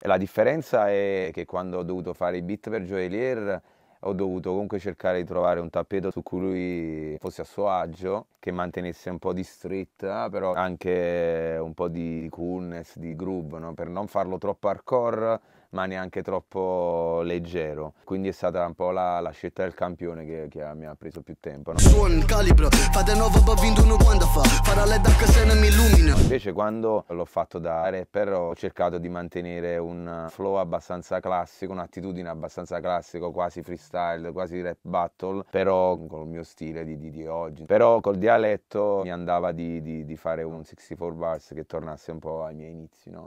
La differenza è che quando ho dovuto fare i beat per Joelier ho dovuto comunque cercare di trovare un tappeto su cui lui fosse a suo agio, che mantenesse un po' di street, eh, però anche un po' di coolness, di groove, no? per non farlo troppo hardcore ma neanche troppo leggero. Quindi è stata un po' la, la scelta del campione che, che, mi ha preso più tempo. No? Invece quando l'ho fatto da rapper ho cercato di mantenere un flow abbastanza classico, un'attitudine abbastanza classica, quasi freestyle, quasi rap battle, però con il mio stile di, di, di oggi. Però col dialetto mi andava di, di, di fare un 64 bars che tornasse un po' ai miei inizi, no?